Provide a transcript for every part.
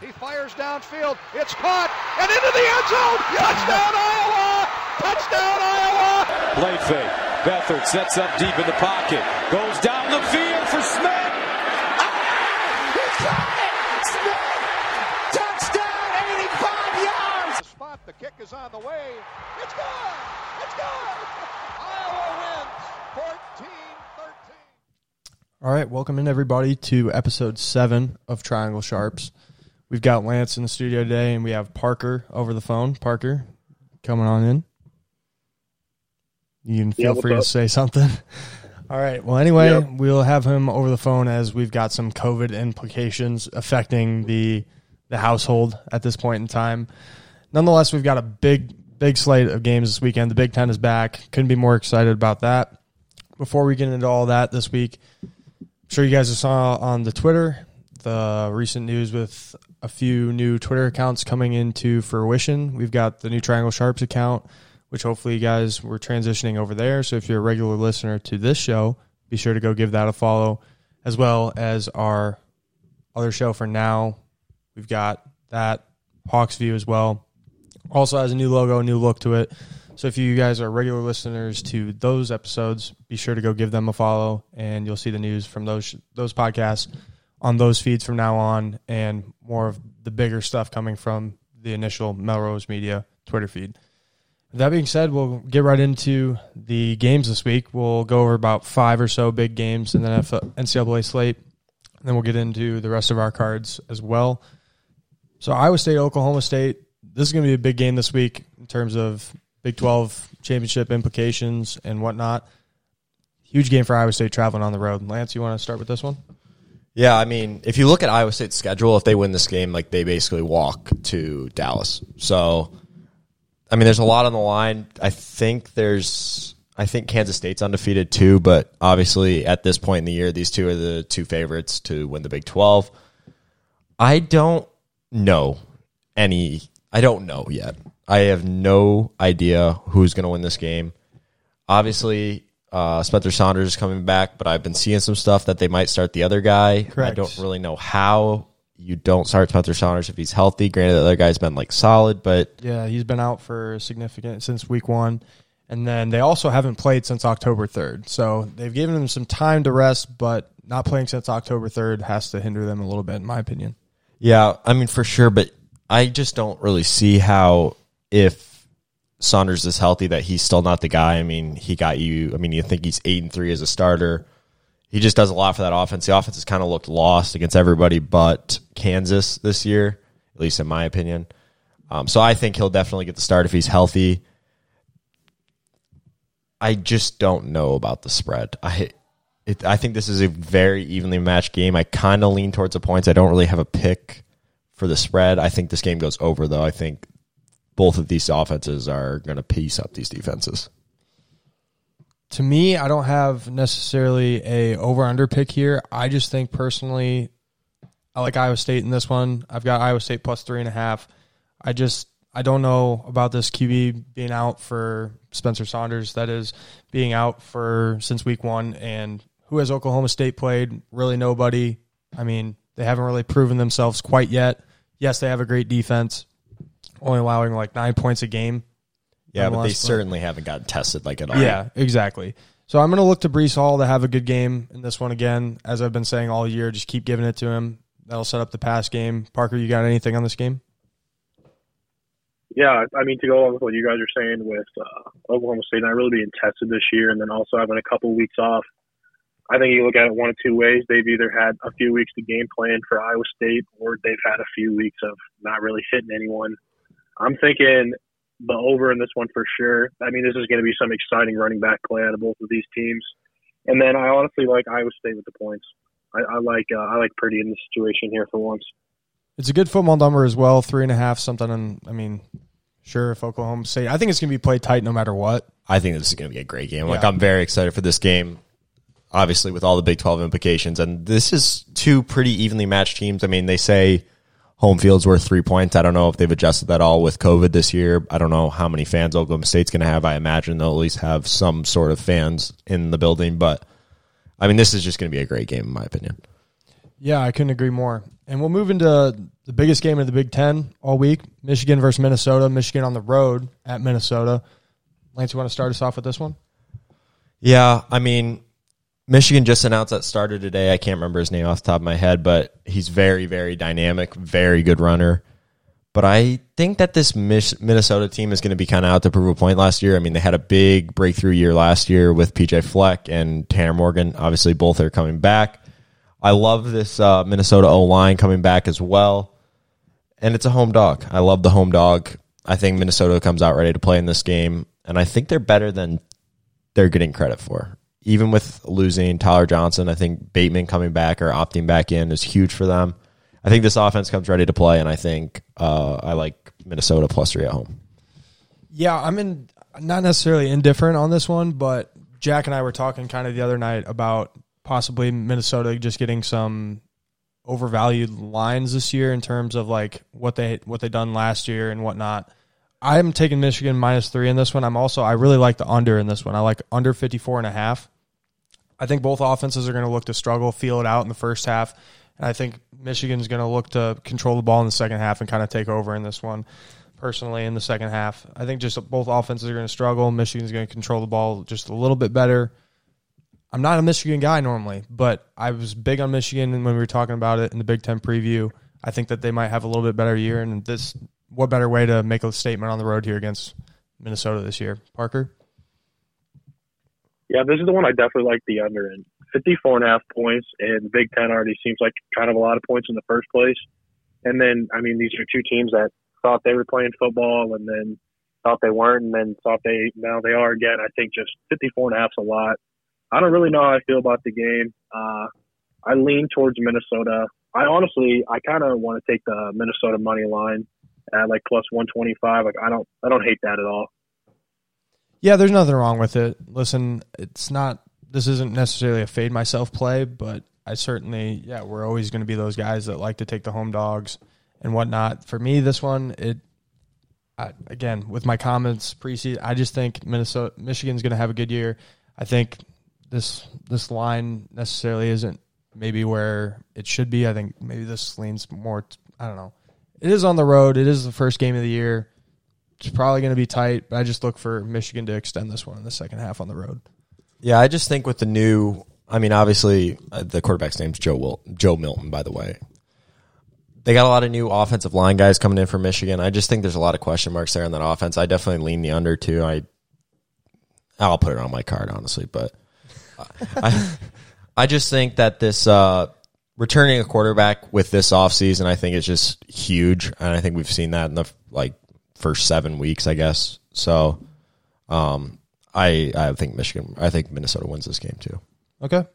He fires downfield. It's caught and into the end zone. Touchdown Iowa! Touchdown Iowa! Play fake. Bethard sets up deep in the pocket. Goes down the field for Smith. Ah, he caught it! Smith! Touchdown, 85 yards! The spot. The kick is on the way. It's good. It's good. Iowa wins 14 13. All right, welcome in everybody to episode seven of Triangle Sharps. We've got Lance in the studio today, and we have Parker over the phone. Parker, coming on in. You can feel what's free to say something. All right. Well, anyway, Yep. we'll have him over the phone as we've got some COVID implications affecting the the household at this point in time. Nonetheless, we've got a big big slate of games this weekend. The Big Ten is back. Couldn't be more excited about that. Before we get into all that this week, I'm sure you guys saw on the Twitter the recent news with a few new Twitter accounts coming into fruition. We've got the new Triangle Sharps account, which hopefully you guys were transitioning over there. So if you're a regular listener to this show, be sure to go give that a follow, as well as our other show for now. We've got that Hawks View as well. Also has a new logo, a new look to it. So if you guys are regular listeners to those episodes, be sure to go give them a follow, and you'll see the news from those those podcasts on those feeds from now on, and more of the bigger stuff coming from the initial Melrose Media Twitter feed. That being said, we'll get right into the games this week. We'll go over about five or so big games in the NCAA slate, and then we'll get into the rest of our cards as well. So Iowa State, Oklahoma State. This is going to be a big game this week in terms of Big 12 championship implications and whatnot. Huge game for Iowa State traveling on the road. Lance, you want to start with this one? Yeah, I mean, if you look at Iowa State's schedule, if they win this game, like they basically walk to Dallas. So, I mean, there's a lot on the line. I think there's, I think Kansas State's undefeated too, but obviously at this point in the year, these two are the two favorites to win the Big 12. I don't know any, I don't know yet. I have no idea who's going to win this game. Obviously, uh, Spencer Sanders is coming back, but I've been seeing some stuff that they might start the other guy. Correct. I don't really know how you don't start Spencer Sanders if he's healthy. Granted, the other guy's been like solid, but Yeah, he's been out for significant since week one. And then they also haven't played since October 3rd. So they've given him some time to rest, but not playing since October 3rd has to hinder them a little bit, in my opinion. yeah, I mean for sure. But I just don't really see how if Sanders is healthy that he's still not the guy. I mean, he got you. I mean, you think he's eight and three as a starter. He just does a lot for that offense. The offense has kind of looked lost against everybody but Kansas this year, at least in my opinion. Um, so I think he'll definitely get the start if he's healthy. I just don't know about the spread. I it, I think this is a very evenly matched game. I kind of lean towards the points. I don't really have a pick for the spread. I think this game goes over though. I think both of these offenses are going to piece up these defenses. To me, I don't have necessarily a over under pick here. I just think personally, I like Iowa State in this one. I've got Iowa State plus three and a half. I just I don't know about this QB being out for Spencer Sanders. That is being out for since week one. And who has Oklahoma State played? Really nobody. I mean, they haven't really proven themselves quite yet. Yes, they have a great defense, only allowing like nine points a game. Yeah, but they Nonetheless, certainly haven't gotten tested like at all. Yeah, exactly. So I'm going to look to Breece Hall to have a good game in this one again. As I've been saying all year, just keep giving it to him. That'll set up the pass game. Parker, you got anything on this game? Yeah, I mean to go along with what you guys are saying with uh, Oklahoma State not really being tested this year, and then also having a couple weeks off. I think you look at it one of two ways. They've either had a few weeks to game plan for Iowa State, or they've had a few weeks of not really hitting anyone. I'm thinking the over in this one for sure. I mean, this is going to be some exciting running back play out of both of these teams. And then I honestly like Iowa State with the points. I, I like uh, I like Purdy in this situation here for once. It's a good football number as well. Three and a half, something. And I mean, sure, if Oklahoma State, I think it's going to be played tight no matter what. I think this is going to be a great game. Like Yeah. I'm very excited for this game. Obviously, with all the Big 12 implications, and this is two pretty evenly matched teams. I mean, they say home field's worth three points. I don't know if they've adjusted that all with COVID this year. I don't know how many fans Oklahoma State's going to have. I imagine they'll at least have some sort of fans in the building. But I mean, this is just going to be a great game, in my opinion. Yeah, I couldn't agree more. And we'll move into the biggest game of the Big Ten all week: Michigan versus Minnesota. Michigan on the road at Minnesota. Lance, you want to start us off with this one? Yeah, I mean, Michigan just announced that starter today. I can't remember his name off the top of my head, but he's very, very dynamic, very good runner. But I think that this Minnesota team is going to be kind of out to prove a point last year. I mean, they had a big breakthrough year last year with PJ Fleck and Tanner Morgan. Obviously, both are coming back. I love this uh, Minnesota O line coming back as well. And it's a home dog. I love the home dog. I think Minnesota comes out ready to play in this game. And I think they're better than they're getting credit for. Even with losing Tyler Johnson, I think Bateman coming back or opting back in is huge for them. I think this offense comes ready to play, and I think uh, I like Minnesota plus three at home. Yeah, I'm in not necessarily indifferent on this one, but Jack and I were talking kind of the other night about possibly Minnesota just getting some overvalued lines this year in terms of like what they what they done last year and whatnot. I'm taking Michigan minus three in this one. I'm also I really like the under in this one. I like under 54 and a half. I think both offenses are going to look to struggle, feel it out in the first half, and I think Michigan's going to look to control the ball in the second half and kind of take over in this one. Personally, in the second half, I think just both offenses are going to struggle. Michigan's going to control the ball just a little bit better. I'm not a Michigan guy normally, but I was big on Michigan when we were talking about it in the Big Ten preview. I think that they might have a little bit better year, and this what better way to make a statement on the road here against Minnesota this year, Parker? Yeah, this is the one I definitely like the under in. 54 and a half points, and Big Ten already seems like kind of a lot of points in the first place. And then, I mean, these are two teams that thought they were playing football and then thought they weren't and then thought they, now they are again. I think just 54 and a half is a lot. I don't really know how I feel about the game. Uh, I lean towards Minnesota. I honestly, I kind of want to take the Minnesota money line at like plus 125. Like I don't, I don't hate that at all. Yeah, there's nothing wrong with it. Listen, it's not. This isn't necessarily a fade myself play, but I certainly, yeah, we're always going to be those guys that like to take the home dogs and whatnot. For me, this one, it I, again with my comments preseason, I just think Minnesota, Michigan's going to have a good year. I think this this line necessarily isn't maybe where it should be. I think maybe this leans more. I don't know. It is on the road. It is the first game of the year. It's probably going to be tight, but I just look for Michigan to extend this one in the second half on the road. Yeah, I just think with the new, I mean, obviously uh, the quarterback's name's Joe Wil- Joe Milton, by the way. They got a lot of new offensive line guys coming in for Michigan. I just think there's a lot of question marks there in that offense. I definitely lean the under too. I I'll put it on my card honestly, but I I just think that this uh, returning a quarterback with this offseason, I think is just huge, and I think we've seen that in the like first seven weeks, I guess. So, um, I I think Michigan, I think Minnesota wins this game too. Okay,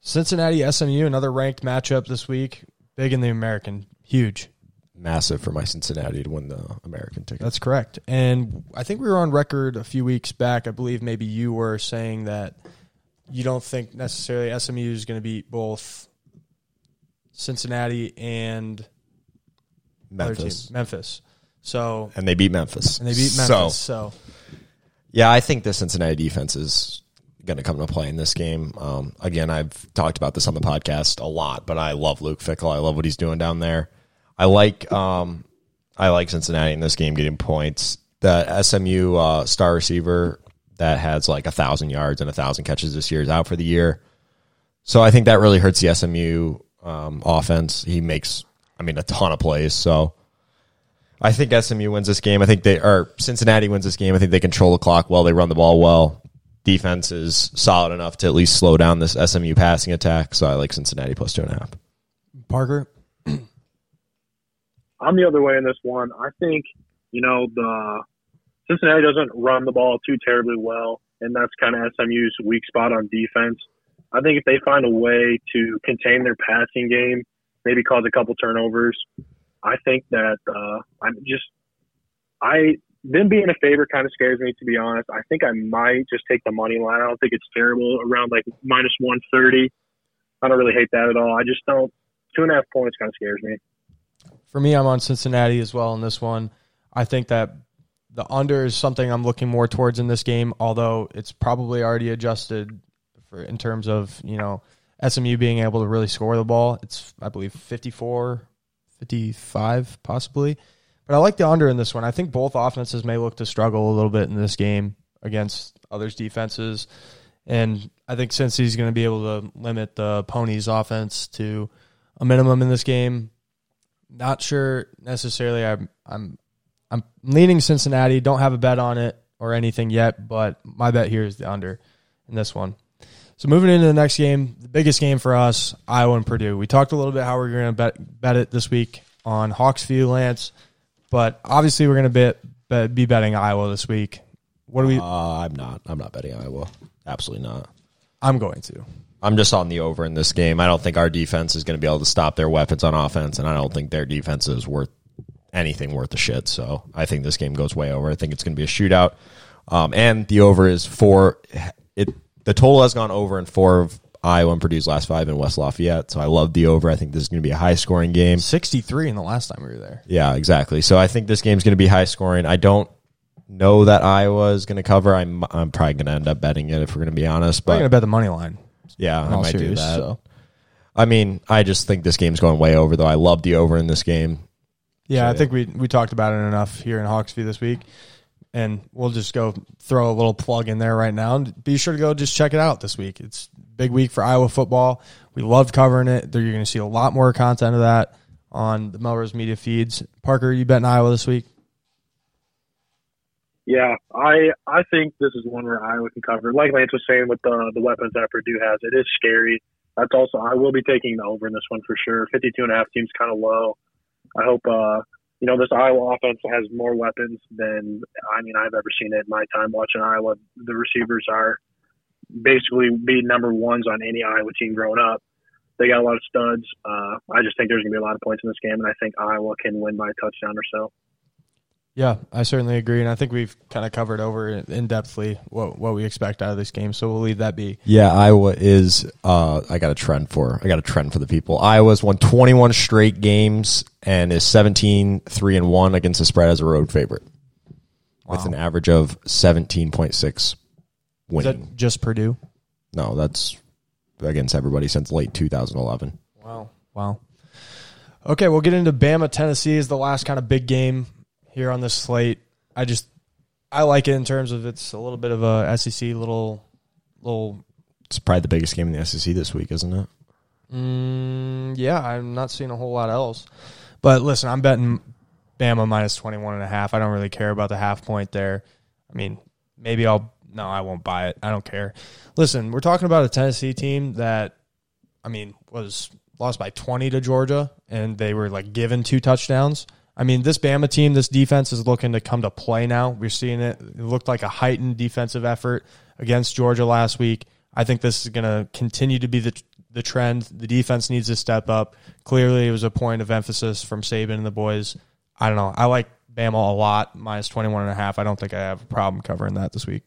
Cincinnati SMU, another ranked matchup this week. Big in the American, huge, massive for my Cincinnati to win the American ticket. That's correct, and I think we were on record a few weeks back. I believe maybe you were saying that you don't think necessarily SMU is going to beat both Cincinnati and Memphis. Memphis. So and they beat Memphis. And they beat Memphis. So, so. yeah, I think the Cincinnati defense is going to come to play in this game. Um, again, I've talked about this on the podcast a lot, but I love Luke Fickell. I love what he's doing down there. I like um, I like Cincinnati in this game getting points. The SMU uh, star receiver that has like a thousand yards and a thousand catches this year is out for the year. So I think that really hurts the SMU um, offense. He makes, I mean, a ton of plays. So I think SMU wins this game. I think they or Cincinnati wins this game. I think they control the clock well. They run the ball well. Defense is solid enough to at least slow down this SMU passing attack. So I like Cincinnati plus two and a half. Parker, I'm the other way in this one. I think you know the Cincinnati doesn't run the ball too terribly well, and that's kind of SMU's weak spot on defense. I think if they find a way to contain their passing game, maybe cause a couple turnovers, I think that uh, I'm just I them being a favorite kind of scares me to be honest. I think I might just take the money line. I don't think it's terrible around like minus one thirty. I don't really hate that at all. I just don't two and a half points kind of scares me. For me, I'm on Cincinnati as well in this one. I think that the under is something I'm looking more towards in this game, although it's probably already adjusted for in terms of you know SMU being able to really score the ball. It's I believe 54, 55 possibly. But I like the under in this one. I think both offenses may look to struggle a little bit in this game against others' defenses. And I think Cincy's going to be able to limit the Ponies' offense to a minimum in this game, not sure necessarily. I'm I'm I'm leaning Cincinnati. Don't have a bet on it or anything yet, but my bet here is the under in this one. So moving into the next game, the biggest game for us, Iowa and Purdue. We talked a little bit how we're going to bet bet it this week on Hawks View, Lance, but obviously we're going to bet, bet, be betting Iowa this week. What do we? Uh, I'm not. I'm not betting Iowa. Absolutely not. I'm going to. I'm just on the over in this game. I don't think our defense is going to be able to stop their weapons on offense, and I don't think their defense is worth anything worth a shit. So I think this game goes way over. I think it's going to be a shootout, um, and the over is four. It the total has gone over in four of Iowa and Purdue's last five in West Lafayette. So I love the over. I think this is going to be a high scoring game. 63 in the last time we were there. Yeah, exactly. So I think this game's going to be high scoring. I don't know that Iowa is going to cover. I'm I'm probably going to end up betting it if we're going to be honest. But I'm going to bet the money line. yeah, I might do that. so. I mean, I just think this game's going way over. Though I love the over in this game. Yeah, So, I think we we talked about it enough here in Hawksview this week, and we'll just go throw a little plug in there right now. And be sure to go just check it out this week. It's big week for Iowa football. We love covering it. You're going to see a lot more content of that on the Melrose Media feeds. Parker, you betting Iowa this week? Yeah, I I think this is one where Iowa can cover. Like Lance was saying with the the weapons that Purdue has, it is scary. That's also I will be taking the over in this one for sure. 52 and a half seems kind of low. I hope uh you know this Iowa offense has more weapons than I mean I've ever seen it in my time watching Iowa. The receivers are basically be number ones on any Iowa team growing up. They got a lot of studs. Uh, I just think there's gonna be a lot of points in this game, and I think Iowa can win by a touchdown or so. Yeah, I certainly agree, and I think we've kind of covered over in depthly what what we expect out of this game. So we'll leave that be. Yeah, Iowa is. Uh, I got a trend for. I got a trend for the people. Iowa's won 21 straight games and is 17 three and one against the spread as a road favorite, with an average of 17.6 Is winning. that just Purdue? no, that's against everybody since late 2011. Wow. Wow. Okay, we'll get into Bama, Tennessee is the last kind of big game here on this slate. I just I like it in terms of it's a little bit of a SEC little little It's probably the biggest game in the SEC this week, isn't it? mm, yeah, I'm not seeing a whole lot else. But listen, I'm betting Bama minus 21 and a half. I don't really care about the half point there. I mean, maybe I'll no, I won't buy it. I don't care. Listen, we're talking about a Tennessee team that I mean, was lost by 20 to Georgia and they were like given two touchdowns. I mean, this Bama team, this defense is looking to come to play now. We're seeing it. It looked like a heightened defensive effort against Georgia last week. I think this is going to continue to be the the trend. The defense needs to step up. Clearly, it was a point of emphasis from Saban and the boys. I don't know. I like Bama a lot, minus 21 and a half. I don't think I have a problem covering that this week.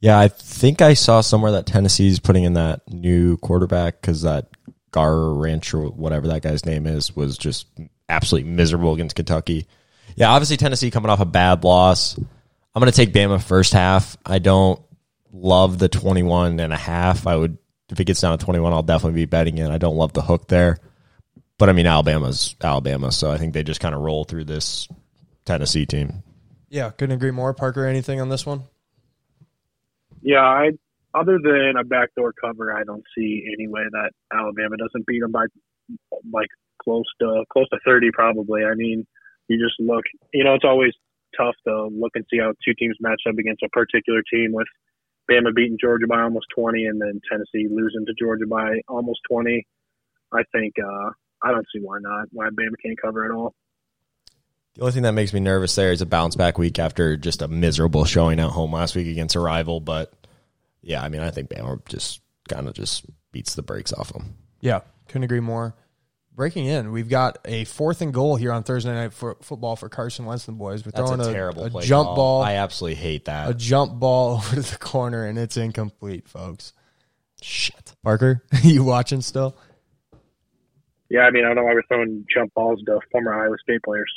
Yeah, I think I saw somewhere that Tennessee's putting in that new quarterback because that Gar Ranch or whatever that guy's name is was just absolutely miserable against Kentucky. Yeah, obviously Tennessee coming off a bad loss. I'm going to take Bama first half. I don't love the 21 and a half. I would if it gets down to 21, I'll definitely be betting it. I don't love the hook there. But I mean Alabama's Alabama, so I think they just kind of roll through this Tennessee team. Yeah, couldn't agree more. Parker, anything on this one? Yeah, I other than a backdoor cover, I don't see any way that Alabama doesn't beat them by like close to close to thirty probably. I mean, you just look, you know, it's always tough to look and see how two teams match up against a particular team with Bama beating Georgia by almost twenty and then Tennessee losing to Georgia by almost twenty. I think uh I don't see why not, why Bama can't cover at all. The only thing that makes me nervous there is a bounce back week after just a miserable showing at home last week against a rival. But yeah, I mean, I think Bama just kind of just beats the brakes off them. Yeah, couldn't agree more. Breaking in, we've got a fourth and goal here on Thursday night for football for Carson Wentz and the boys. We're That's throwing a a, terrible a play jump call. ball, I absolutely hate that. a jump ball over to the corner, and it's incomplete, folks. Shit. Parker, you watching still? Yeah, I mean, I don't know why we're throwing jump balls to former Iowa State players.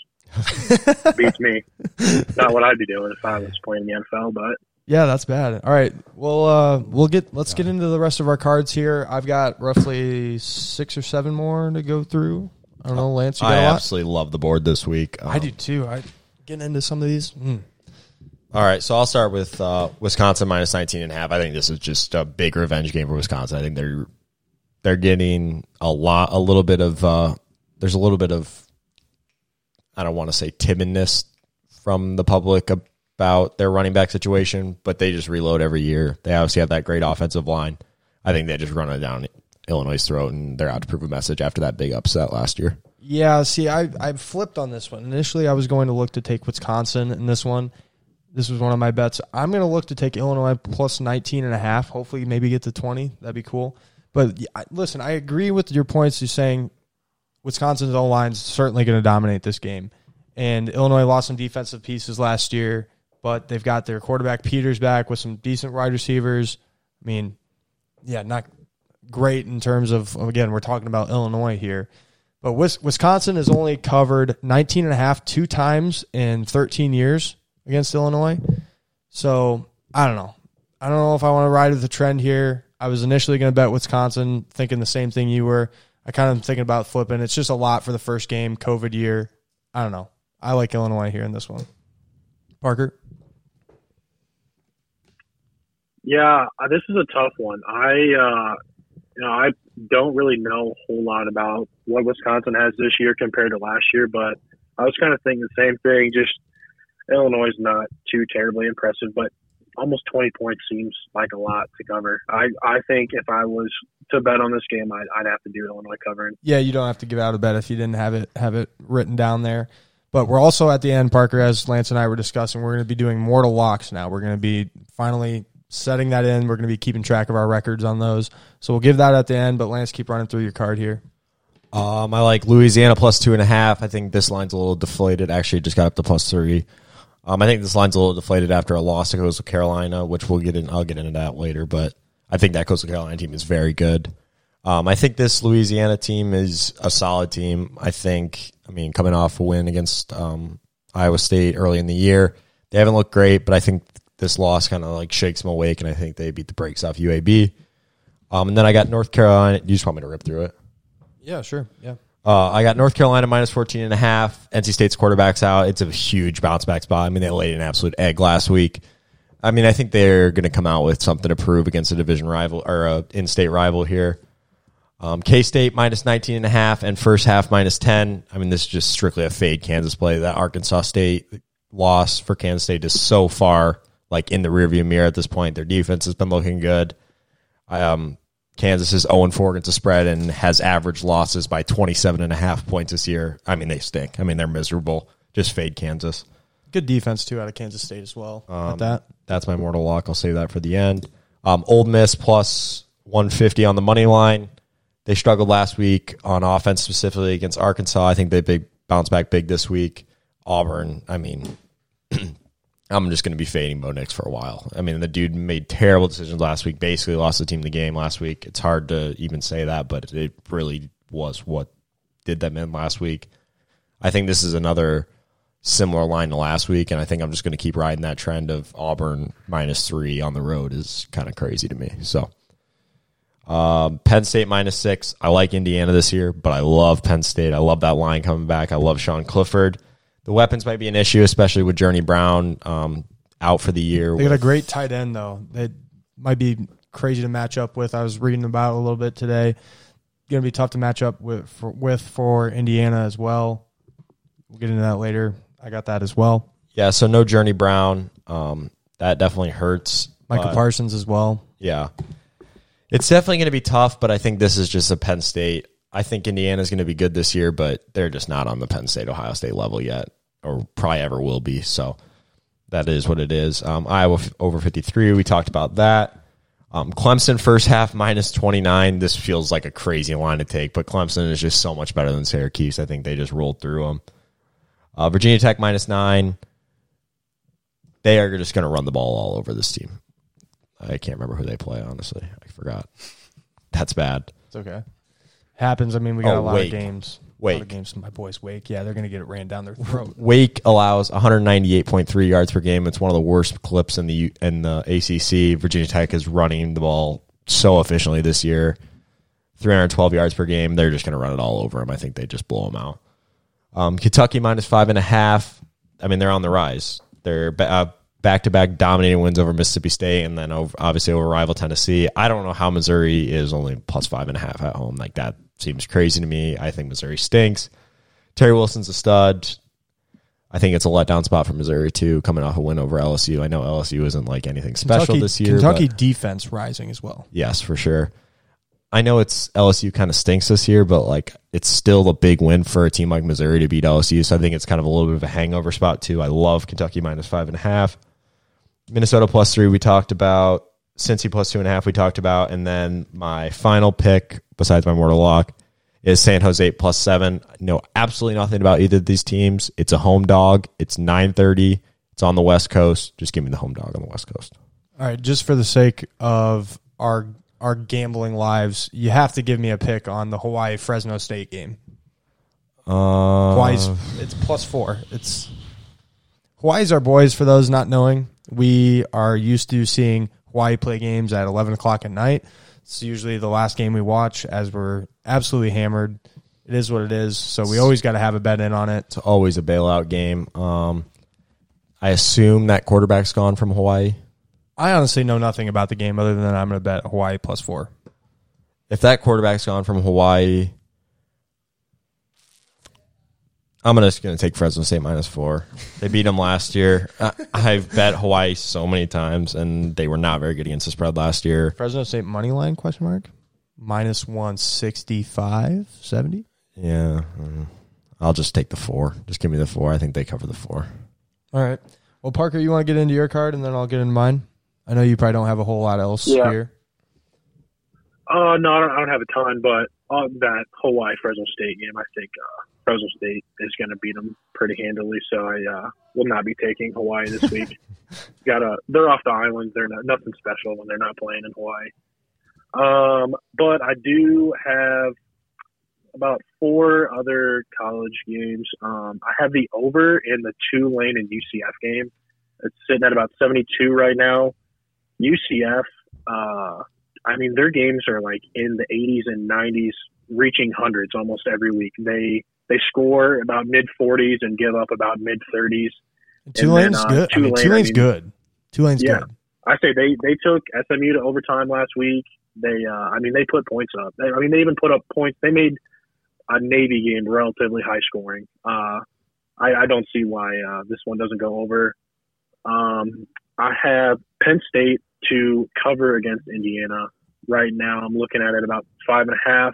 Beats me. Not what I'd be doing if I was playing the NFL, but Yeah, that's bad. All right, well, uh, we'll get let's get into the rest of our cards here. I've got roughly six or seven more to go through. I don't know, Lance. You got I a lot? absolutely love the board this week. I Um, do too. I getting into some of these. Mm. All right, so I'll start with uh, Wisconsin minus 19 and a half. I think this is just a big revenge game for Wisconsin. I think they're they're getting a lot, a little bit of uh, there's a little bit of I don't want to say timidness from the public about their running back situation, but they just reload every year. They obviously have that great offensive line. I think they just run it down Illinois' throat, and they're out to prove a message after that big upset last year. Yeah, see, I I flipped on this one. Initially, I was going to look to take Wisconsin in this one. This was one of my bets. I'm going to look to take Illinois plus 19 and a half. Hopefully, maybe get to 20. That'd be cool. But listen, I agree with your points. You're saying Wisconsin's O line's certainly going to dominate this game, and Illinois lost some defensive pieces last year, but they've got their quarterback Peters back with some decent wide receivers. I mean, yeah, not great in terms of again, we're talking about Illinois here. But Wisconsin has only covered 19 and a half two times in 13 years against Illinois. So, I don't know. I don't know if I want to ride with the trend here. I was initially going to bet Wisconsin, thinking the same thing you were. I kind of am thinking about flipping. It's just a lot for the first game, COVID year. I don't know. I like Illinois here in this one. Parker? Yeah, uh, this is a tough one. I, uh, you know, I don't really know a whole lot about what Wisconsin has this year compared to last year, but I was kind of thinking the same thing. Just Illinois is not too terribly impressive, but almost 20 points seems like a lot to cover. I, I think if I was to bet on this game, I'd, I'd have to do Illinois covering. Yeah, you don't have to give out a bet if you didn't have it have it written down there. But we're also at the end, Parker, as Lance and I were discussing, we're going to be doing mortal locks now. We're going to be finally setting that in. We're going to be keeping track of our records on those. So we'll give that at the end. But Lance, keep running through your card here. Um, I like Louisiana plus two and a half. I think this line's a little deflated. Actually, just got up to plus three. Um, I think this line's a little deflated after a loss to Coastal Carolina, which we'll get in. I'll get into that later, but I think that Coastal Carolina team is very good. Um, I think this Louisiana team is a solid team. I think. I mean, coming off a win against um, Iowa State early in the year, they haven't looked great, but I think this loss kind of like shakes them awake, and I think they beat the brakes off UAB. Um, and then I got North Carolina. You just want me to rip through it? Yeah, sure. Yeah. Uh, I got North Carolina minus 14 and a half. NC State's quarterback's out. It's a huge bounce back spot. I mean, they laid an absolute egg last week. I mean, I think they're going to come out with something to prove against a division rival or a in-state rival here. Um, K-State minus 19 and a half and first half minus 10. I mean, this is just strictly a fade Kansas play. That Arkansas State loss for Kansas State is so far like in the rearview mirror at this point. Their defense has been looking good. Um, Kansas is 0 4 against the spread and has average losses by 27 and a half points this year. I mean, they stink. I mean, they're miserable. Just fade Kansas. Good defense too out of Kansas State as well. Um, at that. That's my mortal lock. I'll save that for the end. Um, Ole Miss plus 150 on the money line. They struggled last week on offense, specifically against Arkansas. I think they big bounce back big this week. Auburn, I mean, I'm just going to be fading Bo Nix for a while. I mean, the dude made terrible decisions last week. Basically, lost the team the game last week. It's hard to even say that, but it really was what did them in last week. I think this is another similar line to last week, and I think I'm just going to keep riding that trend of Auburn minus three on the road is kind of crazy to me. So, um, Penn State minus six. I like Indiana this year, but I love Penn State. I love that line coming back. I love Sean Clifford. The weapons might be an issue, especially with Journey Brown um, out for the year. They got a great tight end though. That might be crazy to match up with. I was reading about it a little bit today. Going to be tough to match up with for, with for Indiana as well. We'll get into that later. I got that as well. yeah, so no Journey Brown. Um, that definitely hurts. Michael but- Parsons as well. Yeah. It's definitely going to be tough, but I think this is just a Penn State. I think Indiana's going to be good this year, but they're just not on the Penn State Ohio State level yet, or probably ever will be. So that is what it is. Um, Iowa f- over 53. We talked about that. Um, Clemson first half minus 29. This feels like a crazy line to take, but Clemson is just so much better than Syracuse. I think they just rolled through them. Uh, Virginia Tech minus nine. They are just going to run the ball all over this team. I can't remember who they play, honestly. I forgot. That's bad. It's okay. Happens. I mean, we got Oh, a lot Wake. of games. A Wake. lot of games. My boys Wake. Yeah, they're going to get it ran down their throat. Wake allows 198.3 yards per game. It's one of the worst clips in the in the ACC. Virginia Tech is running the ball so efficiently this year. 312 yards per game. They're just going to run it all over them. I think they just blow them out. Um, Kentucky minus five and a half. I mean, they're on the rise. They're back to back dominating wins over Mississippi State and then over, obviously over rival Tennessee. I don't know how Missouri is only plus five and a half at home. Like that seems crazy to me. I think Missouri stinks. Terry Wilson's a stud. I think it's a letdown spot for Missouri too, coming off a win over LSU. I know LSU isn't like anything special Kentucky, this year. Kentucky defense rising as well. yes, for sure. I know it's LSU kind of stinks this year, but like it's still a big win for a team like Missouri to beat LSU. So I think it's kind of a little bit of a hangover spot too. I love Kentucky minus five and a half. Minnesota plus three we talked about. Cincy plus two and a half we talked about, and then my final pick besides my mortal lock is San Jose plus seven. I know absolutely nothing about either of these teams. It's a home dog. It's nine thirty. It's on the West Coast. Just give me the home dog on the West Coast. All right, just for the sake of our our gambling lives, you have to give me a pick on the Hawaii Fresno State game. Uh, Hawaii's it's plus four. It's Hawaii's our boys. For those not knowing, we are used to seeing Hawaii play games at eleven o'clock at night. It's usually the last game we watch as we're absolutely hammered. It is what it is. So we always got to have a bet in on it. it's always a bailout game. Um, I assume that quarterback's gone from Hawaii. I honestly know nothing about the game other than I'm going to bet Hawaii plus four. If that quarterback's gone from Hawaii, I'm gonna, just going to take Fresno State minus four. They beat them last year. I, I've bet Hawaii so many times, and they were not very good against the spread last year. Fresno State money line question mark minus 165 70 Yeah, mm. I'll just take the four. Just give me the four. I think they cover the four. all right well parker you want to get into your card and then i'll get into mine i know you probably don't have a whole lot else Yeah. here Uh, no, I don't, I don't have a ton, but on that Hawaii Fresno State game, I think uh, Fresno State is going to beat them pretty handily. So I uh, will not be taking Hawaii this week. Got a they're off the island. They're not, nothing special when they're not playing in Hawaii. Um, but I do have about four other college games. Um, I have the over in the Tulane and UCF game. It's sitting at about 72 right now. UCF, uh, I mean, their games are like in the 80s and 90s, reaching hundreds almost every week. They they score about mid 40s and give up about mid 30s. tulane's uh, good I mean, Tulane, I tulane's mean- good tulane's Yeah. good I say they they took SMU to overtime last week. They, uh, I mean, they put points up. They, I mean, they even put up points. They made a Navy game relatively high scoring. Uh, I, I don't see why uh, this one doesn't go over. Um, I have Penn State to cover against Indiana. Right now, I'm looking at it about five and a half.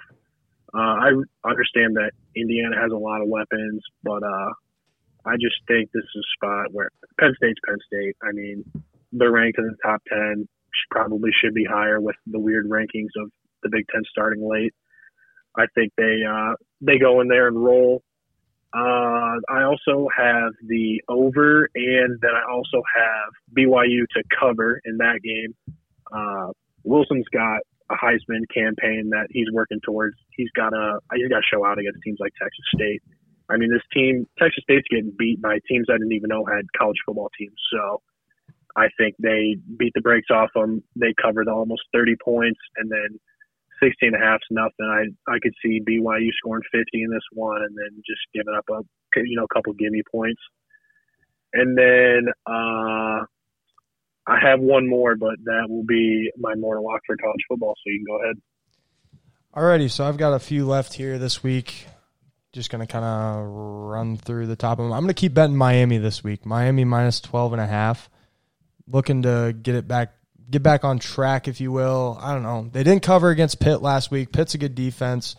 Uh, I understand that Indiana has a lot of weapons, but uh, I just think this is a spot where Penn State's Penn State. I mean, they're ranked in the top 10. Should- Probably should be higher with the weird rankings of the Big Ten starting late. I think they uh, they go in there and roll. Uh, I also have the over, and then I also have BYU to cover in that game. Uh, Wilson's got a Heisman campaign that he's working towards. He's got a he's got to show out against teams like Texas State. I mean, this team, Texas State's getting beat by teams I didn't even know had college football teams. So I think they beat the brakes off them. They covered almost 30 points, and then 16 and a half's nothing. I I could see BYU scoring 50 in this one, and then just giving up a you know a couple gimme points. And then uh, I have one more, but that will be my mortal lock for college football. So you can go ahead. Alrighty, so I've got a few left here this week. Just gonna kind of run through the top of them. I'm gonna keep betting Miami this week. Miami minus 12 and a half. Looking to get it back, get back on track, if you will. I don't know. They didn't cover against Pitt last week. Pitt's a good defense.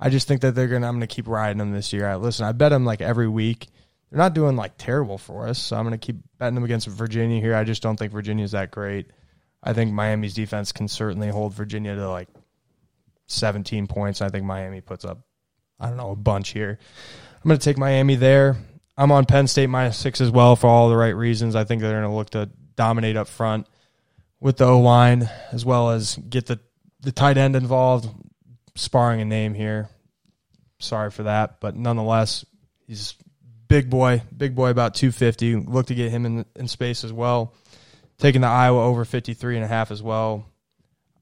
I just think that they're gonna. I'm gonna keep riding them this year. I, listen, I bet them like every week. They're not doing like terrible for us, so I'm gonna keep betting them against Virginia here. I just don't think Virginia's that great. I think Miami's defense can certainly hold Virginia to like 17 points. I think Miami puts up, I don't know, a bunch here. I'm going to take Miami there. I'm on Penn State minus six as well for all the right reasons. I think they're going to look to dominate up front with the O line as well as get the, the tight end involved. Sparring a name here. Sorry for that, but nonetheless, he's big boy, big boy about 250. Look to get him in, in space as well. Taking the Iowa over 53 and a half as well.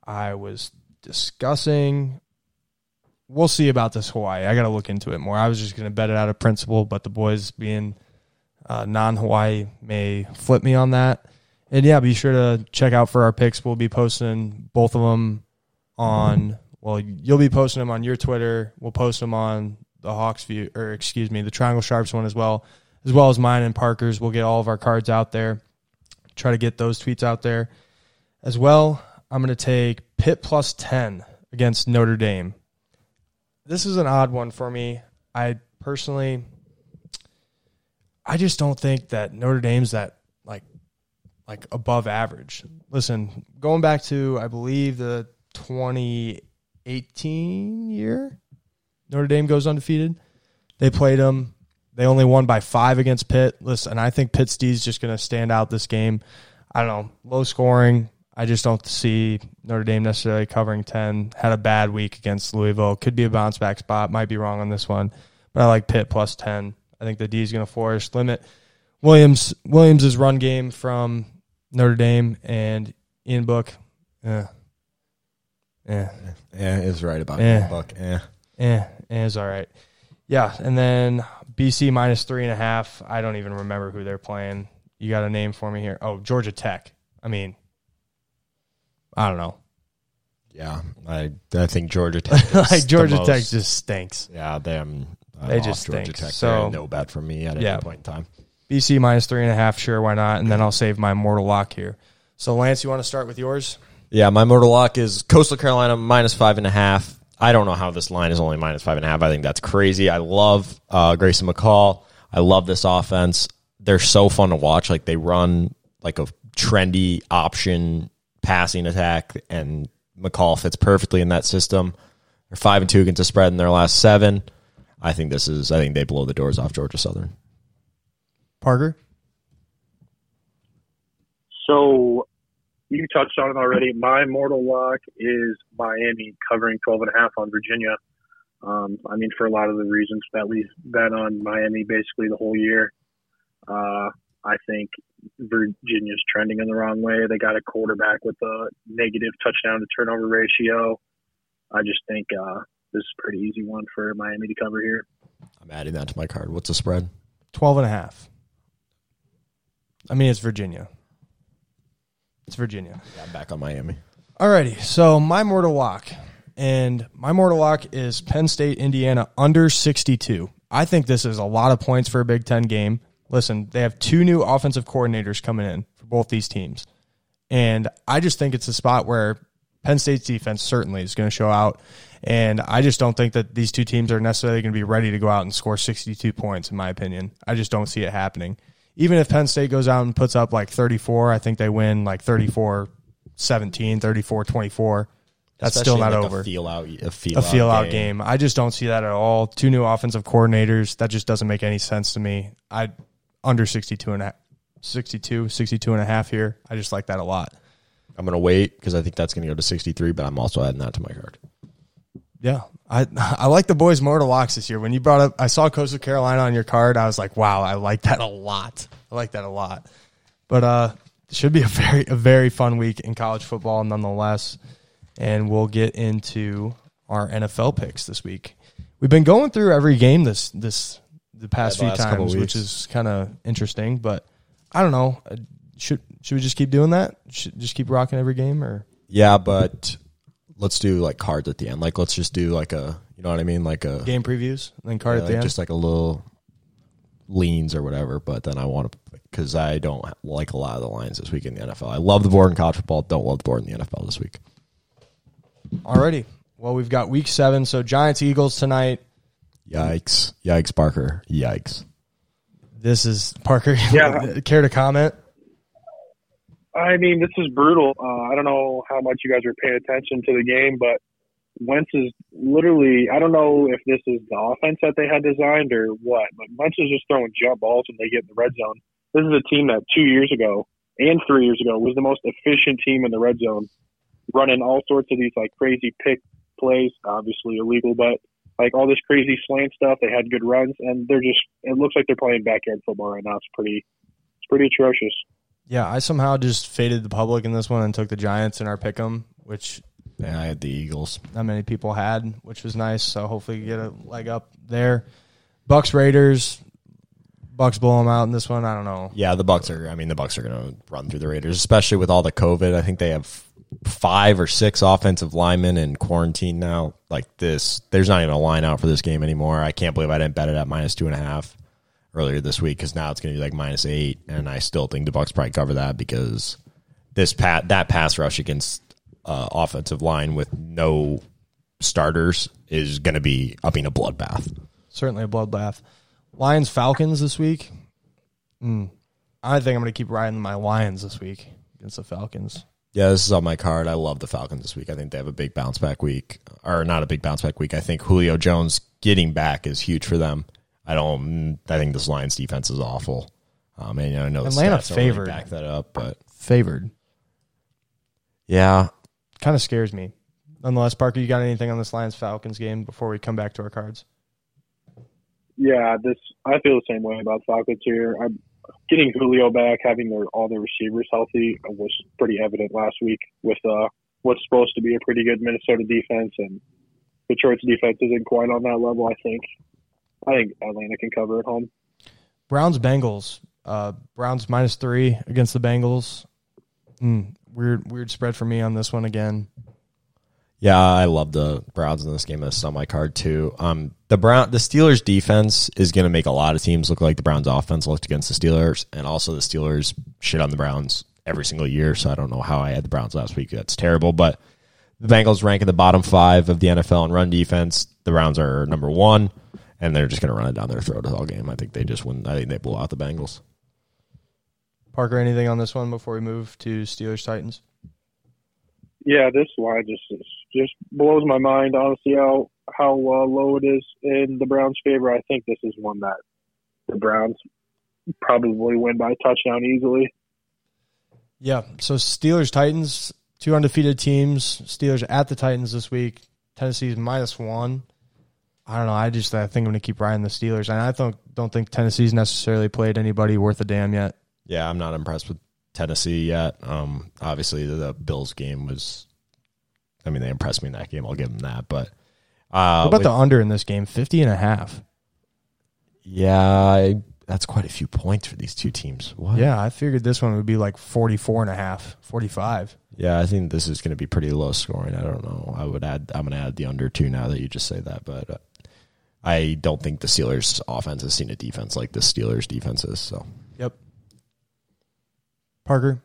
I was discussing we'll see about this Hawaii. I got to look into it more. I was just going to bet it out of principle, but the boys being uh, non Hawaii may flip me on that. And yeah, be sure to check out for our picks. We'll be posting both of them on. Well, you'll be posting them on your Twitter. We'll post them on the Hawks view, or excuse me, the Triangle Sharps one as well, as well as mine and Parker's. We'll get all of our cards out there. Try to get those tweets out there as well. I'm going to take Pitt plus ten against Notre Dame. This is an odd one for me. I personally, I just don't think that Notre Dame's that like like above average. Listen, going back to I believe the 2018 year, Notre Dame goes undefeated. They played them. They only won by five against Pitt. Listen, I think Pitt Steve's just going to stand out this game. I don't know, low scoring. I just don't see Notre Dame necessarily covering 10. Had a bad week against Louisville. Could be a bounce back spot. Might be wrong on this one. But I like Pitt plus 10. I think the D is going to force limit Williams Williams' run game from Notre Dame and Ian Book. Yeah. Yeah. Yeah, is right about Yeah. yeah. Buck. Yeah. Eh, eh, it's all right. Yeah, and then BC minus three and a half. I don't even remember who they're playing. You got a name for me here? Oh, Georgia Tech. I mean, I don't know. Yeah. I I think Georgia Tech is like the Georgia most- Tech just stinks. Yeah, them I'm They just Georgia stink. Tech. So- They're no bet for me at any point in time. BC minus three and a half. Sure, why not? And then I'll save my mortal lock here. So Lance, you want to start with yours? Yeah, my mortal lock is Coastal Carolina minus five and a half. I don't know how this line is only minus five and a half. I think that's crazy. I love uh, Grayson McCall. I love this offense. They're so fun to watch. Like they run like a trendy option passing attack, and McCall fits perfectly in that system. They're five and two against the spread in their last seven. I think this is. I think they blow the doors off Georgia Southern. Parker? So you touched on it already. My mortal lock is Miami covering 12 and a half on Virginia. Um, I mean, for a lot of the reasons that we've bet on Miami basically the whole year. Uh, I think Virginia's trending in the wrong way. They got a quarterback with a negative touchdown to turnover ratio. I just think uh, this is a pretty easy one for Miami to cover here. I'm adding that to my card. What's the spread? 12 and a half. I mean, it's Virginia. It's Virginia. Yeah, I'm back on Miami. Alrighty, so my mortal lock, and my mortal lock is Penn State, Indiana under 62. I think this is a lot of points for a Big Ten game. Listen, they have two new offensive coordinators coming in for both these teams. And I just think it's a spot where Penn State's defense certainly is going to show out. And I just don't think that these two teams are necessarily going to be ready to go out and score 62 points, in my opinion. I just don't see it happening. Even if Penn State goes out and puts up like 34, I think they win like 34 17, 34 24. That's still not like over A feel out, a feel, a feel out game. I just don't see that at all. Two new offensive coordinators. That just doesn't make any sense to me. I under 62 and a, 62, 62 and a half here. I just like that a lot. I'm gonna wait because I think that's gonna go to 63, but I'm also adding that to my card. Yeah. I I like the boys mortal locks this year. When you brought up I saw Coastal Carolina on your card, I was like, wow, I like that a lot. I like that a lot. But uh it should be a very a very fun week in college football nonetheless. And we'll get into our NFL picks this week. We've been going through every game this this the past Yeah, the few times, which is kind of interesting. But I don't know. Uh, Should should we just keep doing that? Should just keep rocking every game, or Yeah, but let's do like cards at the end. Like let's just do like a you know what I mean, like a game previews and then card yeah, at the like end? just like a little leans or whatever. But then I want to because I don't like a lot of the lines this week in the NFL. I love the board in college football. Don't love the board in the NFL this week. Alrighty. Well, we've got week seven. So Giants Eagles tonight. Yikes! Yikes! Parker! Yikes! This is Parker. Yeah. care to comment? I mean, this is brutal. Uh, I don't know how much you guys are paying attention to the game, but Wentz is literally, I don't know if this is the offense that they had designed or what, but Wentz is just throwing jump balls when they get in the red zone. This is a team that two years ago and three years ago was the most efficient team in the red zone, running all sorts of these like crazy pick plays, obviously illegal, but like all this crazy slant stuff. They had good runs, and they're just, it looks like they're playing backyard football right now. It's pretty, it's pretty atrocious. Yeah, I somehow just faded the public in this one and took the Giants in our pick 'em, which Yeah, I had the Eagles. not many people had, which was nice. So hopefully you get a leg up there. Bucks Raiders. Bucks blow them out in this one. I don't know. Yeah, the Bucks are. I mean, the Bucks are going to run through the Raiders, especially with all the COVID. I think they have five or six offensive linemen in quarantine now. Like this, there's not even a line out for this game anymore. I can't believe I didn't bet it at minus two and a half earlier this week because now it's going to be like minus eight, and I still think the Bucks probably cover that because this pat that pass rush against uh, offensive line with no starters is going to be upping a bloodbath. Certainly a bloodbath. Lions Falcons this week. Mm. I think I'm going to keep riding my Lions this week against the Falcons. Yeah, this is on my card. I love the Falcons this week. I think they have a big bounce back week, or not a big bounce back week. I think Julio Jones getting back is huge for them. I don't. I think this Lions defense is awful. Um, and I know the Atlanta stats don't really favored. back that up, but Favored. yeah, Kind of scares me. Nonetheless, Parker, you got anything on this Lions Falcons game before we come back to our cards? Yeah, this I feel the same way about Falcons here. I'm getting Julio back, having their all their receivers healthy was pretty evident last week with uh what's supposed to be a pretty good Minnesota defense and Detroit's defense isn't quite on that level. I think. I think Atlanta can cover at home. Browns Bengals. Uh, Browns minus three against the Bengals. Mm, weird, weird spread for me on this one again. yeah, I love the Browns in this game. That's on my card too. Um, the Brown, the Steelers defense is going to make a lot of teams look like the Browns offense looked against the Steelers, and also the Steelers shit on the Browns every single year. So I don't know how I had the Browns last week. That's terrible, but the Bengals rank in the bottom five of the NFL in run defense. The Browns are number one, and they're just going to run it down their throat all game. I think they just win. I think they blow out the Bengals. Parker, anything on this one before we move to Steelers Titans? Yeah, this line just just blows my mind. Honestly, how how uh, low it is in the Browns' favor. I think this is one that the Browns probably win by a touchdown easily. Yeah. So Steelers Titans, two undefeated teams. Steelers at the Titans this week. Tennessee's minus one. I don't know. I just I think I'm going to keep riding the Steelers, and I don't don't think Tennessee's necessarily played anybody worth a damn yet. Yeah, I'm not impressed with Tennessee yet. Um, obviously the, the Bills game was. I mean, they impressed me in that game. I'll give them that. But uh, What about with- the under in this game? 50 and a half. Yeah, I, that's quite a few points for these two teams. What? Yeah, I figured this one would be like 44 and a half, 45. yeah. I think this is going to be pretty low scoring. I don't know. I would add. I'm going to add the under two now that you just say that, but. Uh, I don't think the Steelers' offense has seen a defense like the Steelers' defenses. So Yep. Parker,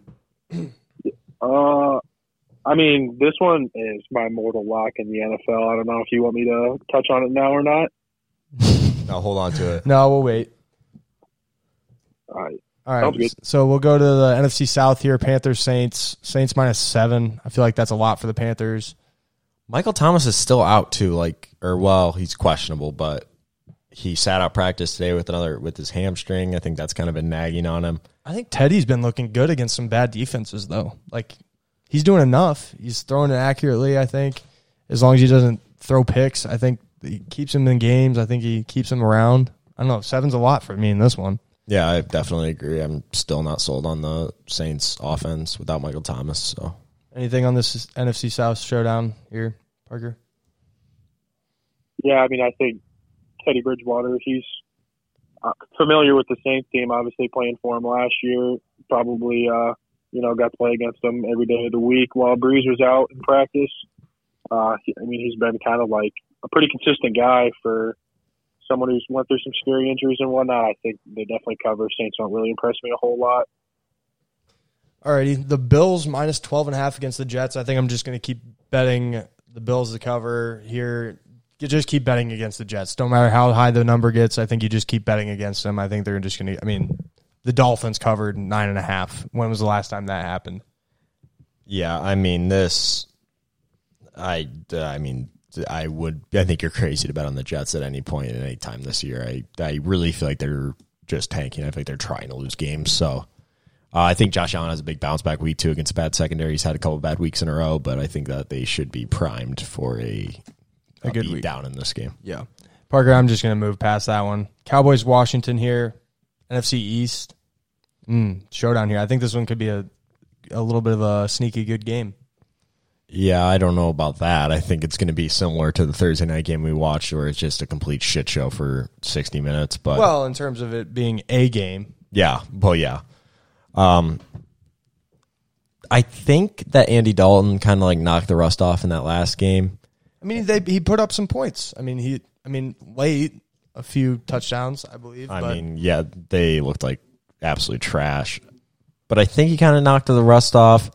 Uh, I mean, this one is my mortal lock in the NFL. I don't know if you want me to touch on it now or not. now hold on to it. no, we'll wait. All right. All Sounds right, good. so we'll go to the NFC South here. Panthers, Saints, Saints minus seven. I feel like that's a lot for the Panthers. Michael Thomas is still out too. Like, or well, he's questionable, but he sat out practice today with another with his hamstring. I think that's kind of been nagging on him. I think Teddy's been looking good against some bad defenses, though. Like he's doing enough. He's throwing it accurately. I think as long as he doesn't throw picks, I think he keeps him in games. I think he keeps him around. I don't know. Seven's a lot for me in this one. Yeah, I definitely agree. I'm still not sold on the Saints offense without Michael Thomas. So Anything on this NFC South showdown here, Parker? Yeah, I mean, I think Teddy Bridgewater, he's uh, familiar with the Saints team, obviously playing for him last year. Probably, uh, you know, got to play against them every day of the week while Brees was out in practice. Uh, he, I mean, he's been kind of like a pretty consistent guy for someone who's went through some scary injuries and whatnot. I think they definitely cover. Saints don't really impress me a whole lot. Alrighty, the Bills minus 12 and a half against the Jets. I think I'm just going to keep betting the Bills to cover here. You just keep betting against the Jets. Don't matter how high the number gets. I think you just keep betting against them. I think they're just going to. I mean, the Dolphins covered nine and a half. When was the last time that happened? yeah, I mean this. I I mean I would. I think you're crazy to bet on the Jets at any point at any time this year. I I really feel like they're just tanking. I feel like they're trying to lose games. So. Uh, I think Josh Allen has a big bounce back week too against a bad secondary. He's had a couple bad weeks in a row, but I think that they should be primed for a, A good week. down in this game. Yeah, Parker. I'm just going to move past that one. Cowboys, Washington here, NFC East. Mm, showdown here. I think this one could be a a little bit of a sneaky good game. Yeah, I don't know about that. I think it's going to be similar to the Thursday night game we watched, where it's just a complete shit show for sixty minutes. But Well, in terms of it being a game, yeah, well, yeah. Um, I think that Andy Dalton kind of like knocked the rust off in that last game. I mean, they he put up some points. I mean, he, I mean, late a few touchdowns, I believe. I mean, yeah, they looked like absolute trash. But I think he kind of knocked the rust off.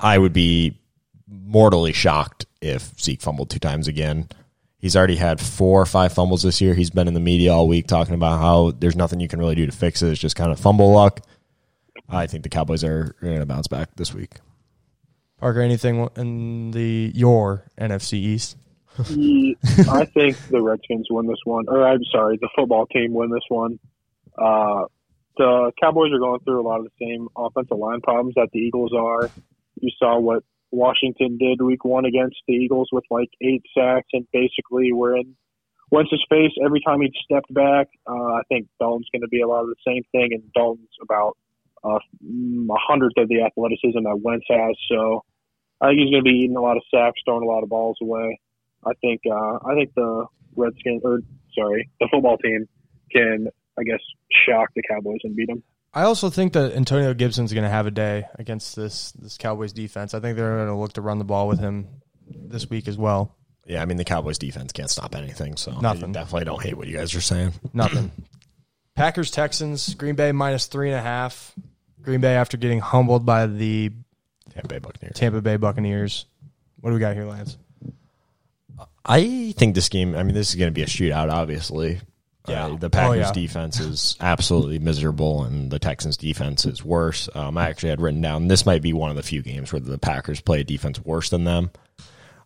I would be mortally shocked if Zeke fumbled two times again. He's already had four or five fumbles this year. He's been in the media all week talking about how there's nothing you can really do to fix it. It's just kind of fumble luck. I think the Cowboys are going to bounce back this week. Parker, anything in the your NFC East? I think the Redskins win this one. Or I'm sorry, the football team win this one. Uh, the Cowboys are going through a lot of the same offensive line problems that the Eagles are. You saw what Washington did week one against the Eagles with like eight sacks and basically were in Wentz's face every time he stepped back. Uh, I think Dalton's going to be a lot of the same thing, and Dalton's about uh, a hundredth of the athleticism that Wentz has. So I think he's going to be eating a lot of sacks, throwing a lot of balls away. I think uh, I think the Redskins or sorry, the football team can I guess shock the Cowboys and beat them. I also think that Antonio Gibson's going to have a day against this this Cowboys defense. I think they're going to look to run the ball with him this week as well. Yeah, I mean, the Cowboys defense can't stop anything. So Nothing. I definitely don't hate what you guys are saying. Nothing. Packers Texans Green Bay minus three and a half. Green Bay after getting humbled by the Tampa Bay Buccaneers. Tampa Bay Buccaneers. What do we got here, Lance? I think this game. I mean, this is going to be a shootout. Obviously, Yeah. Uh, the Packers' Oh, yeah. defense is absolutely miserable, and the Texans' defense is worse. Um, I actually had written down this might be one of the few games where the Packers play a defense worse than them.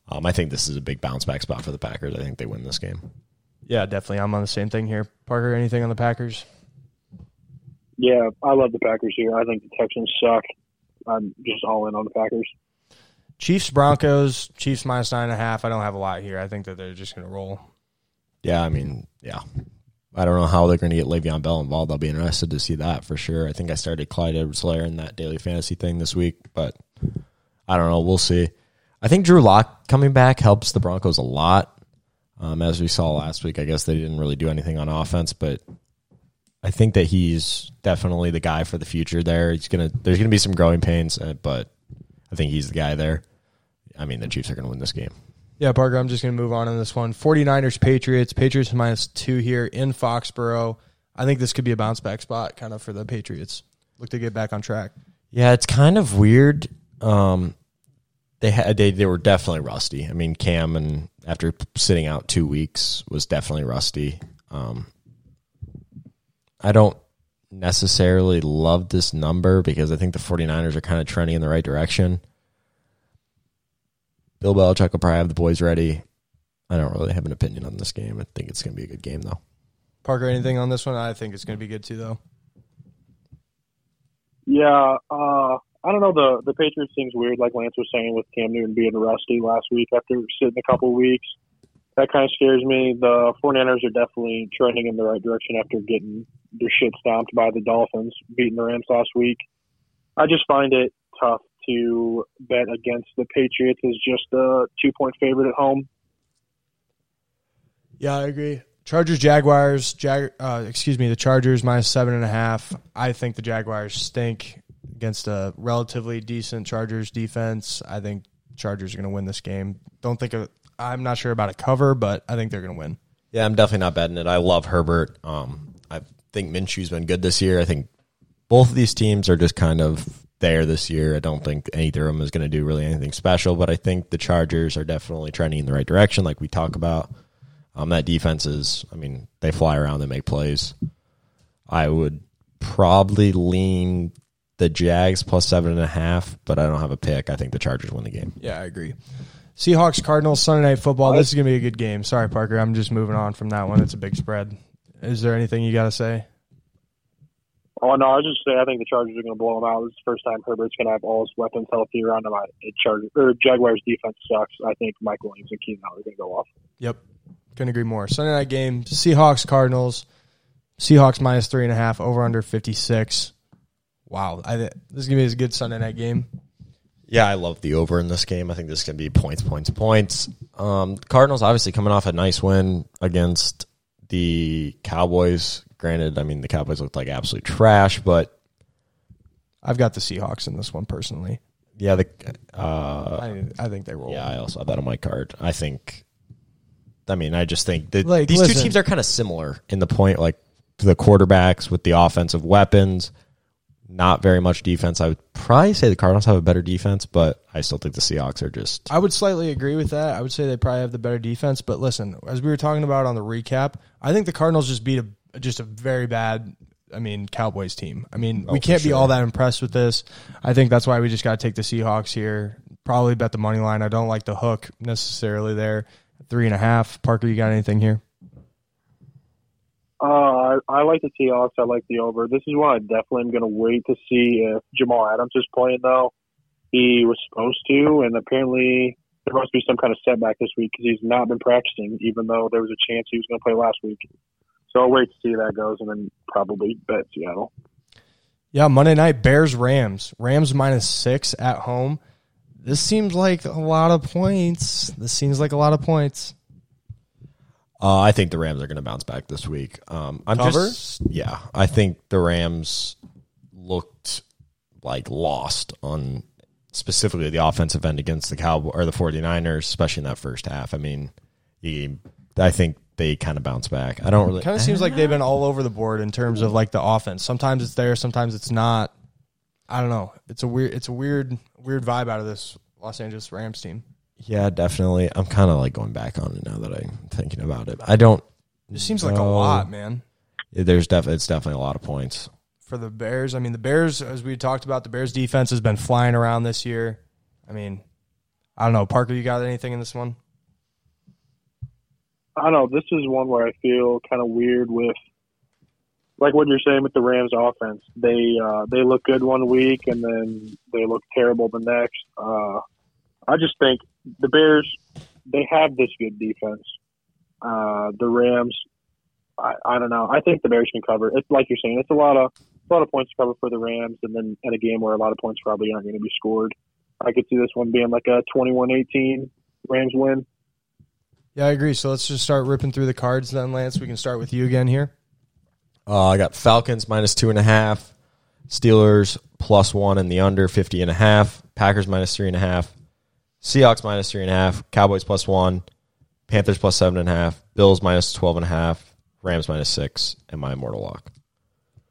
Um, I think this is a big bounce back spot for the Packers. I think they win this game. Yeah, definitely. I'm on the same thing here. Parker, anything on the Packers? Yeah, I love the Packers here. I think the Texans suck. I'm just all in on the Packers. Chiefs Broncos. Chiefs minus nine and a half. I don't have a lot here. I think that they're just going to roll. Yeah, I mean, yeah. I don't know how they're going to get Le'Veon Bell involved. I'll be interested to see that for sure. I think I started Clyde Edwards-Helaire in that daily fantasy thing this week, but I don't know. We'll see. I think Drew Lock coming back helps the Broncos a lot. Um, as we saw last week, I guess they didn't really do anything on offense, but I think that he's definitely the guy for the future. There, he's gonna. There's gonna be some growing pains, uh, but I think he's the guy there. I mean, the Chiefs are gonna win this game. Yeah, Parker, I'm just going to move on in this one. 49ers Patriots. Patriots minus two here in Foxborough. I think this could be a bounce back spot kind of for the Patriots. Look to get back on track. Yeah, it's kind of weird. Um, they had they they were definitely rusty. I mean, Cam and after sitting out two weeks was definitely rusty. Um, I don't necessarily love this number because I think the 49ers are kind of trending in the right direction. Bill Belichick will probably have the boys ready. I don't really have an opinion on this game. I think it's going to be a good game, though. Parker, anything on this one? I think it's going to be good too, though. Yeah, uh, I don't know. The the Patriots seems weird, like Lance was saying with Cam Newton being rusty last week after sitting a couple weeks. That kind of scares me. The 49ers are definitely trending in the right direction after getting their shit stomped by the Dolphins, beating the Rams last week. I just find it tough to bet against the Patriots as just a two point favorite at home. Yeah, I agree. Chargers, Jaguars, Jag, uh, excuse me, the Chargers minus seven and a half. I think the Jaguars stink against a relatively decent Chargers defense. I think Chargers are going to win this game. Don't think of, I'm not sure about a cover, but I think they're going to win. Yeah, I'm definitely not betting it. I love Herbert. Um, I think Minshew's been good this year. I think both of these teams are just kind of there this year. I don't think either of them is going to do really anything special, but I think the Chargers are definitely trending in the right direction, like we talk about. Um, that defense is, I mean, they fly around, they make plays. I would probably lean the Jags plus seven and a half, but I don't have a pick. I think the Chargers win the game. Yeah, I agree. Seahawks, Cardinals, Sunday night football. This is going to be a good game. Sorry, Parker. I'm just moving on from that one. It's a big spread. Is there anything you got to say? Oh no, I was just say I think the Chargers are going to blow them out. This is the first time Herbert's going to have all his weapons healthy around him. I, Chargers or Jaguars defense sucks. I think Mike Williams and Keenan Allen are going to go off. Yep. Couldn't agree more. Sunday night game, Seahawks, Cardinals. Seahawks minus three and a half, over under 56. Wow. I, this is going to be a good Sunday night game. Yeah, I love the over in this game. I think this can be points, points, points. Um, Cardinals obviously coming off a nice win against the Cowboys. Granted, I mean the Cowboys looked like absolute trash, but I've got the Seahawks in this one personally. yeah, the uh, I, I think they roll. yeah, I also have that on my card. I think. I mean, I just think that Like, these listen. two teams are kind of similar in the point, like the quarterbacks with the offensive weapons. Not very much defense. I would probably say the Cardinals have a better defense, but I still think the Seahawks are just I would slightly agree with that. I would say they probably have the better defense. But listen, as we were talking about on the recap, I think the Cardinals just beat a just a very bad. I mean, Cowboys team. I mean, oh, we can't be all that impressed with this. I think that's why we just got to take the Seahawks here. Probably bet the money line. I don't like the hook necessarily there. Three and a half. Parker, you got anything here? Uh, I, like the Seahawks. I like the over. This is why I definitely am going to wait to see if Jamal Adams is playing, though. He was supposed to, and apparently there must be some kind of setback this week because he's not been practicing, even though there was a chance he was going to play last week. So I'll wait to see how that goes and then probably bet Seattle. Yeah, Monday night Bears Rams. Rams minus six at home. This seems like a lot of points. This seems like a lot of points. Uh, I think the Rams are going to bounce back this week. Um, I'm Cover? just yeah. I think the Rams looked like lost on specifically the offensive end against the Cowboy or the 49ers, especially in that first half. I mean, you, I think they kind of bounce back. I don't really Kind of seems like they've been all over the board in terms of like the offense. Sometimes it's there, sometimes it's not. I don't know. It's a weird. It's a weird, weird vibe out of this Los Angeles Rams team. Yeah, definitely. I'm kind of like going back on it now that I'm thinking about it. I don't. It seems like a No. lot, man, There's def- it's definitely a lot of points. for the Bears. I mean, the Bears, as we talked about, the Bears defense has been flying around this year. I mean, I don't know, Parker. You got anything in this one? I don't know. This is one where I feel kind of weird with, like what you're saying with the Rams offense. They uh, they look good one week and then they look terrible the next. Uh, I just think the Bears they have this good defense. Uh, the Rams, I, I don't know. I think the Bears can cover. It's like you're saying. It's a lot of a lot of points to cover for the Rams, and then at a game where a lot of points probably aren't going to be scored. I could see this one being like a 21-18 Rams win. Yeah, I agree. So let's just start ripping through the cards then, Lance. We can start with you again here. Uh, I got Falcons minus two and a half, Steelers plus one in the under fifty and a half, Packers minus three and a half, Seahawks minus three and a half, Cowboys plus one, Panthers plus seven and a half, Bills minus twelve and a half, Rams minus six, and my immortal lock.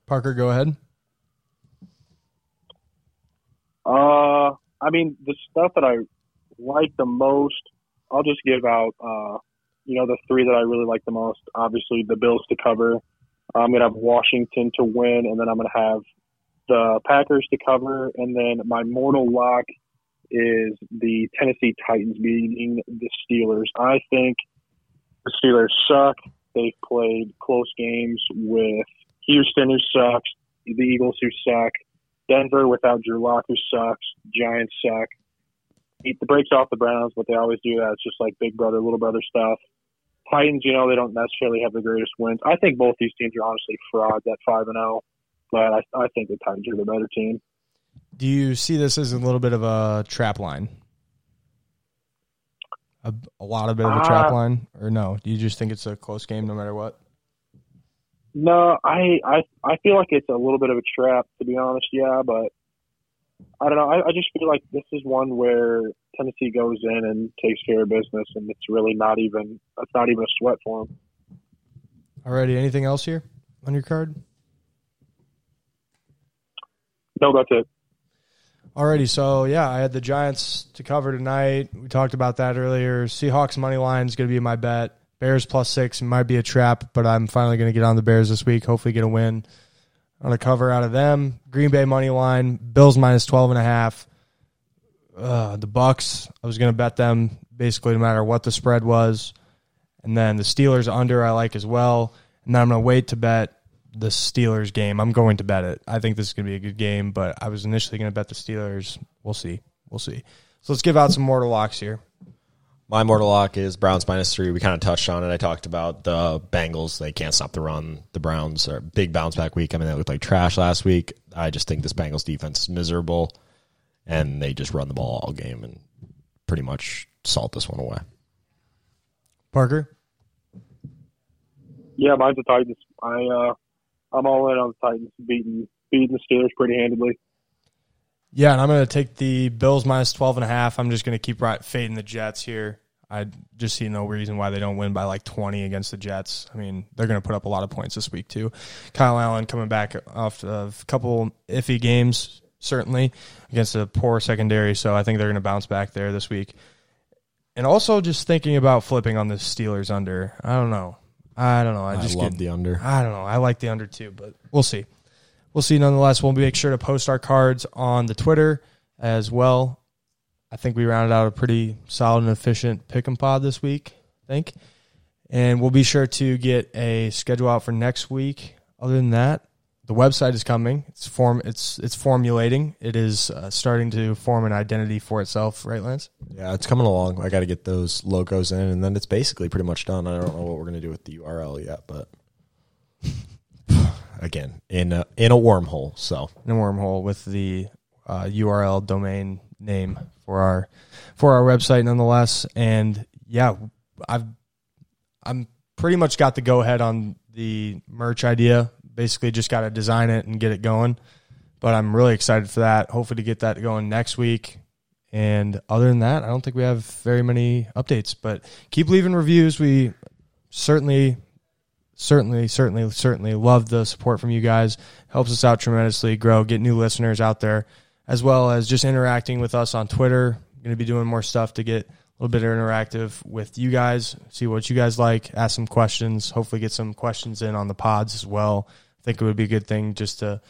Parker, go ahead. Uh, I mean, the stuff that I like the most, I'll just give out, uh, you know, the three that I really like the most. Obviously, the Bills to cover. I'm going to have Washington to win, and then I'm going to have the Packers to cover. And then my mortal lock is the Tennessee Titans beating the Steelers. I think the Steelers suck. They've played close games with Houston, who sucks, the Eagles, who suck. Denver without Drew Lock, who sucks. Giants suck. Beat the breaks off the Browns, but they always do that. It's just like big brother, little brother stuff. Titans, you know, they don't necessarily have the greatest wins. I think both these teams are honestly frauds at five and zero, but I, I think the Titans are the better team. Do you see this as a little bit of a trap line? A, a lot of bit of a trap Uh, line, or no? Do you just think it's a close game no matter what? No, I, I I feel like it's a little bit of a trap to be honest. Yeah, but I don't know. I, I just feel like this is one where Tennessee goes in and takes care of business, and it's really not even it's not even a sweat for them. Alrighty, anything else here on your card? No, that's it. Alrighty, so yeah, I had the Giants to cover tonight. We talked about that earlier. Seahawks money line is going to be my bet. Bears plus six might be a trap, but I'm finally going to get on the Bears this week. Hopefully, get a win on a cover out of them. Green Bay money line, Bills minus twelve and a half. Uh, the Bucks, I was going to bet them basically no matter what the spread was, and then the Steelers under I like as well. And then I'm going to wait to bet the Steelers game. I'm going to bet it. I think this is going to be a good game, but I was initially going to bet the Steelers. We'll see. We'll see. So let's give out some mortal locks here. My mortal lock is Browns minus three. We kind of touched on it. I talked about the Bengals. They can't stop the run. The Browns are a big bounce back week. I mean, they looked like trash last week. I just think this Bengals defense is miserable. and they just run the ball all game and pretty much salt this one away. Parker? Yeah, mine's the Titans. I uh, I'm all in on the Titans beating beating the Steelers pretty handedly. Yeah, and I'm going to take the Bills minus 12 and a half. I'm just going to keep right, fading the Jets here. I just see no reason why they don't win by like 20 against the Jets. I mean, they're going to put up a lot of points this week too. Kyle Allen coming back off of a couple iffy games, certainly against a poor secondary. So I think they're going to bounce back there this week. And also just thinking about flipping on the Steelers under. I don't know. I don't know. I I, just love get, the under. I don't know. I like the under too, but we'll see. We'll see. Nonetheless, we'll make sure to post our cards on the Twitter as well. I think we rounded out a pretty solid and efficient pick and pod this week. I think, and we'll be sure to get a schedule out for next week. Other than that, the website is coming. It's form. It's it's formulating. It is uh, starting to form an identity for itself. Right, Lance? Yeah, it's coming along. I got to get those logos in, and then it's basically pretty much done. I don't know what we're gonna do with the URL yet, but again, in a, in a wormhole. So in a wormhole with the uh, URL domain name for our for our website nonetheless. And yeah, I've I'm pretty much got the go ahead on the merch idea. Basically, just got to design it and get it going. But I'm really excited for that. Hopefully, to get that going next week. And other than that, I don't think we have very many updates. But keep leaving reviews. We certainly certainly, certainly, certainly love the support from you guys. Helps us out tremendously, grow, get new listeners out there, as well as just interacting with us on Twitter. Going to be doing more stuff to get a little bit interactive with you guys, see what you guys like, ask some questions, hopefully get some questions in on the pods as well. I think it would be a good thing just to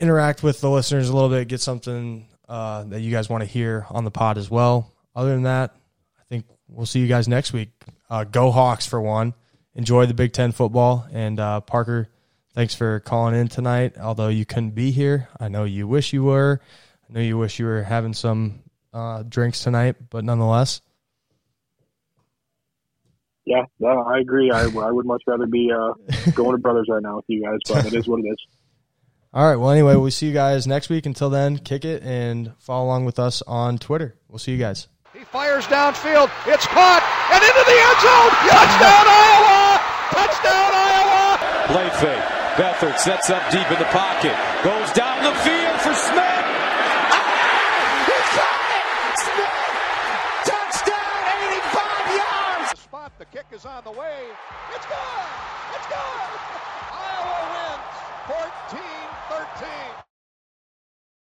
interact with the listeners a little bit, get something uh, that you guys want to hear on the pod as well. Other than that, I think we'll see you guys next week. Uh, go Hawks for one enjoy the Big Ten football. And uh, Parker, thanks for calling in tonight. Although you couldn't be here, I know you wish you were. I know you wish you were having some uh, drinks tonight, but nonetheless. Yeah, no, I agree. I, I would much rather be uh, going to Brothers right now with you guys, but it is what it is. All right. Well, anyway, we'll see you guys next week. Until then, kick it and follow along with us on Twitter. We'll see you guys. He fires downfield. It's caught and into the end zone. Touchdown, Iowa! Touchdown, Iowa! Play fake. Beathard sets up deep in the pocket. Goes down the field for Smith. Is on the way. It's good! It's good! Iowa wins 14